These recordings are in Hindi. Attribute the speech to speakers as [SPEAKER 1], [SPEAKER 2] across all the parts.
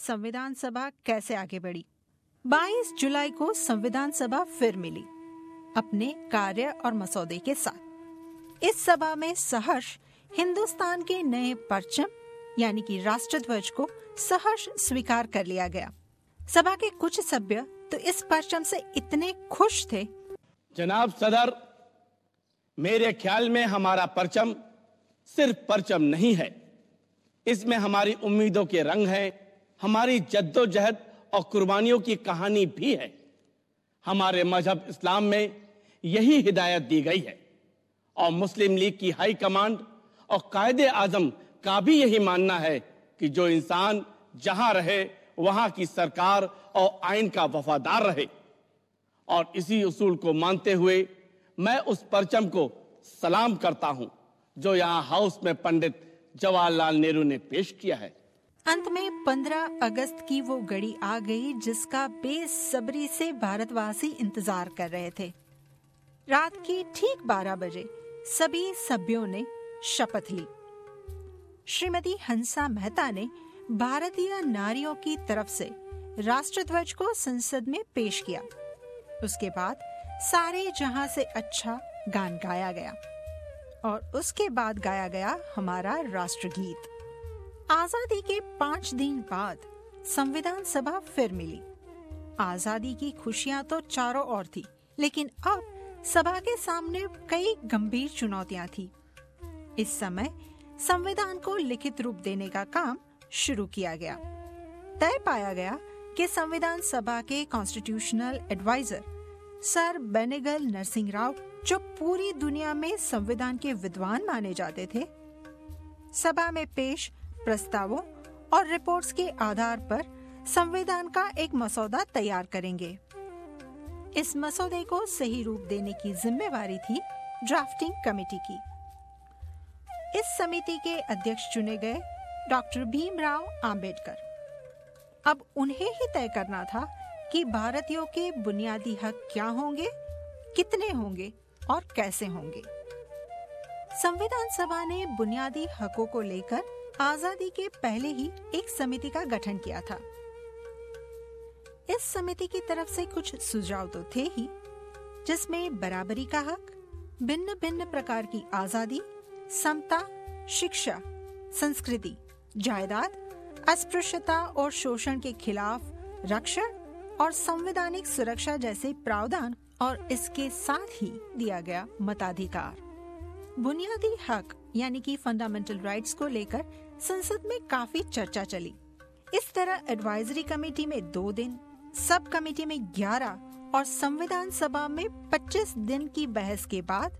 [SPEAKER 1] संविधान सभा कैसे आगे बढ़ी? 22 जुलाई को संविधान सभा फिर मिली, अपने कार्य और मसौदे के साथ। इस सभा में सहर्ष हिंदुस्तान के नए परचम, यानी कि राष्ट्रध्वज को सहर्ष स्वीकार कर लिया गया। सभा के कुछ सभ्य तो इस परचम से इतने खुश थे।
[SPEAKER 2] जनाब सदर, मेरे ख्याल में हमारा परचम सिर्फ़ परचम नहीं है। इसमें हमारी उम्मीदों के रंग हैं हमारी जद्दोजहद और कुर्बानियों की कहानी भी है। हमारे मज़हब इस्लाम में यही हिदायत दी गई है और मुस्लिम लीग की हाई कमांड और कायदे आज़म का भी यही मानना है कि जो इंसान जहाँ रहे, वहाँ की सरकार और आइन का वफादार रहे। और इसी उसूल को मानते हुए मैं उस परचम को सलाम करता हूँ, जो यहाँ हाउस में पंडित जवाहरलाल नेहरू ने पेश किया है।
[SPEAKER 1] अंत में 15 अगस्त की वो घड़ी आ गई जिसका बेसब्री से भारतवासी इंतज़ार कर रहे थे। रात की ठीक 12 बजे सभी सभ्यों ने शपथ ली। श्रीमती हंसा मेहता ने भारतीय नारियों की तरफ़ से राष्ट्रध्वज को संसद में पेश किया। उसके बाद सारे जहाँ से अच्छा गान गाया गया और उसके बाद गाया गया हमारा राष्ट्रगीत। आज़ादी के पाँच दिन बाद संविधान सभा फिर मिली। आज़ादी की खुशियाँ तो चारों ओर थी, लेकिन अब सभा के सामने कई गंभीर चुनौतियाँ थी। इस समय संविधान को लिखित रूप देने का काम शुरू किया गया। तय पाया गया कि संविधान सभा के constitutional adviser sir Benegal Narsing Rau जो पूरी दुनिया में संविधान के विद्वान माने जाते थे, सभा में पेश प्रस्तावों और रिपोर्ट्स के आधार पर संविधान का एक मसौदा तैयार करेंगे। इस मसौदे को सही रूप देने की जिम्मेवारी थी ड्राफ्टिंग कमेटी की। इस समिति के अध्यक्ष चुने गए डॉक्टर भीमराव आम्बेडकर अब उन्हें ही तय करना था कि भारतीयों के बुनियादी हक क्या होंगे, कितने होंगे और कैसे होंगे। संविधान सभा ने बुनियादी हकों को लेकर आज़ादी के पहले ही एक समिति का गठन किया था। इस समिति की तरफ़ से कुछ सुझाव तो थे ही, जिसमें बराबरी का हक भिन्न भिन्न प्रकार की आज़ादी, समता, शिक्षा, संस्कृति, जायदाद, अस्पृश्यता और शोषण के खिलाफ रक्षण और संवैधानिक सुरक्षा जैसे प्रावधान और इसके साथ ही दिया गया मताधिकार। बुनियादी हक, यानी कि फंडामेंटल राइट्स को लेकर संसद में काफ़ी चर्चा चली। इस तरह एडवाइजरी कमेटी में दो दिन सब कमेटी में ग्यारह और संविधान सभा में 25 दिन की बहस के बाद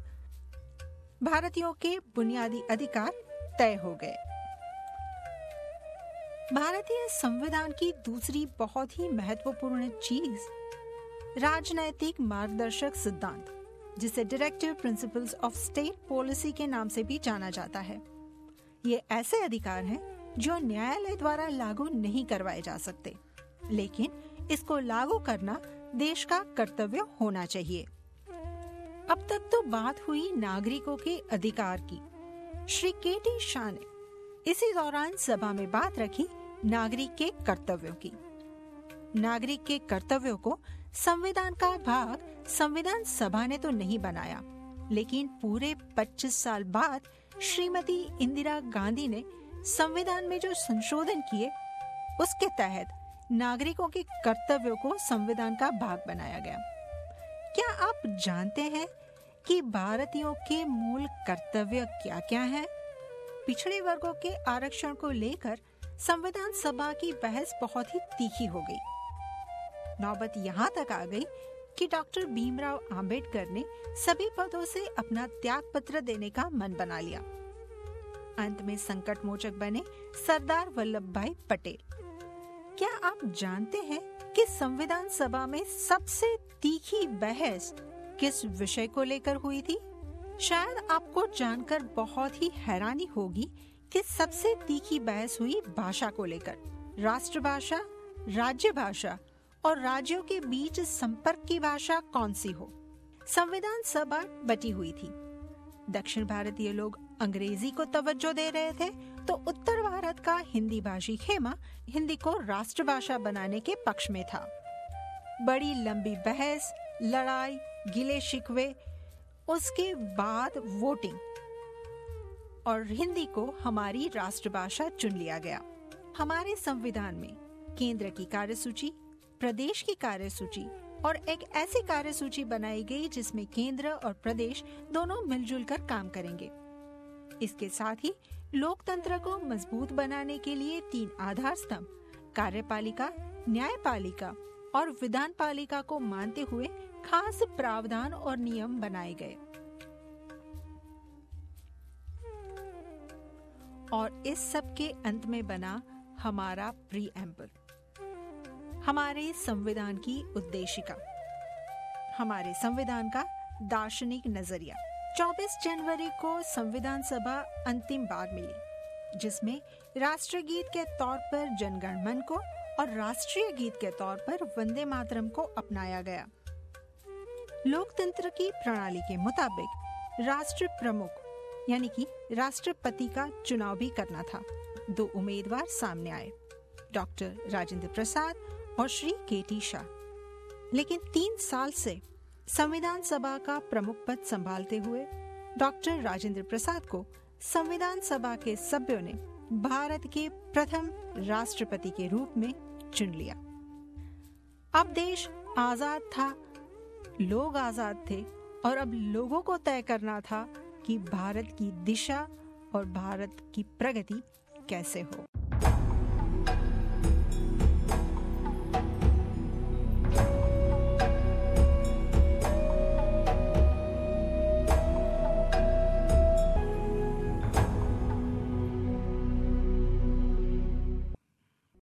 [SPEAKER 1] भारतीयों के बुनियादी अधिकार तय हो गए। भारतीय संविधान की दूसरी बहुत ही महत्वपूर्ण चीज़ राजनैतिक मार्गदर्शक सिद्धांत, जिसे directive principles of state policy के नाम से भी जाना जाता है। ये ऐसे अधिकार हैं जो न्यायालय द्वारा लागू नहीं करवाए जा सकते। लेकिन इसको लागू करना देश का कर्तव्य होना चाहिए। अब तक तो बात हुई नागरिकों के अधिकार की। श्री के टी शाह ने इसी दौरान सभा में बात रखी नागरिक के कर्तव्यों की। नागरिक के कर्तव्यों को संविधान का भाग संविधान सभा ने तो नहीं बनाया, लेकिन पूरे 25 साल बाद श्रीमती इंदिरा गांधी ने संविधान में जो संशोधन किए, उसके तहत नागरिकों के कर्तव्यों को संविधान का भाग बनाया गया क्या आप जानते हैं कि भारतीयों के मूल कर्तव्य क्या क्या हैं? पिछड़े वर्गों के आरक्षण को लेकर संविधान सभा की बहस बहुत ही तीखी हो गई नौबत यहाँ तक आ गई कि डॉक्टर भीमराव आम्बेडकर ने सभी पदों से अपना त्याग पत्र देने का मन बना लिया। अंत में संकट मोचक बने सरदार वल्लभ भाई पटेल। क्या आप जानते हैं कि संविधान सभा में सबसे तीखी बहस किस विषय को लेकर हुई थी? शायद आपको जानकर बहुत ही हैरानी होगी कि सबसे तीखी बहस हुई भाषा को लेकर। राष्ट्रभाषा राज्य भाषा और राज्यों के बीच संपर्क की भाषा कौन सी हो? संविधान सभा बटी हुई थी। दक्षिण भारतीय लोग अंग्रेज़ी को तवज्जो दे रहे थे तो उत्तर भारत का हिंदी भाषी खेमा हिंदी को राष्ट्रभाषा बनाने के पक्ष में था। बड़ी लंबी बहस, लड़ाई, गिले शिकवे, उसके बाद वोटिंग। और हिंदी को हमारी राष्ट्रभाषा चुन लिया गया। हमारे संविधान में केंद्र की कार्यसूची प्रदेश की कार्यसूची और एक ऐसी कार्यसूची बनाई गई जिसमें केंद्र और प्रदेश दोनों मिलजुल कर काम करेंगे। इसके साथ ही लोकतंत्र को मज़बूत बनाने के लिए तीन आधार स्तंभ, कार्यपालिका, न्यायपालिका और विधान पालिका को मानते हुए खास प्रावधान और नियम बनाए गए। और इस सब के अंत में बना हमारा प्री एम्पल हमारे संविधान की उद्देशिका, हमारे संविधान का दार्शनिक नज़रिया। 24 जनवरी को संविधान सभा अंतिम बार मिली, जिसमें राष्ट्रगीत के तौर पर जनगण मन को और राष्ट्रीय गीत के तौर पर वंदे मातरम को अपनाया गया। लोकतंत्र की प्रणाली के मुताबिक राष्ट्र प्रमुख, यानी कि राष्ट्रपति का चुनाव भी करना था। दो उम्मीदवार सामने आए, डॉक्टर राजेंद्र प्रसाद और श्री के टी शाह। लेकिन तीन साल से संविधान सभा का प्रमुख पद संभालते हुए डॉक्टर राजेंद्र प्रसाद को संविधान सभा के सभ्यों ने भारत के प्रथम राष्ट्रपति के रूप में चुन लिया। अब देश आज़ाद था, लोग आज़ाद थे और अब लोगों को तय करना था कि भारत की दिशा और भारत की प्रगति कैसे हो।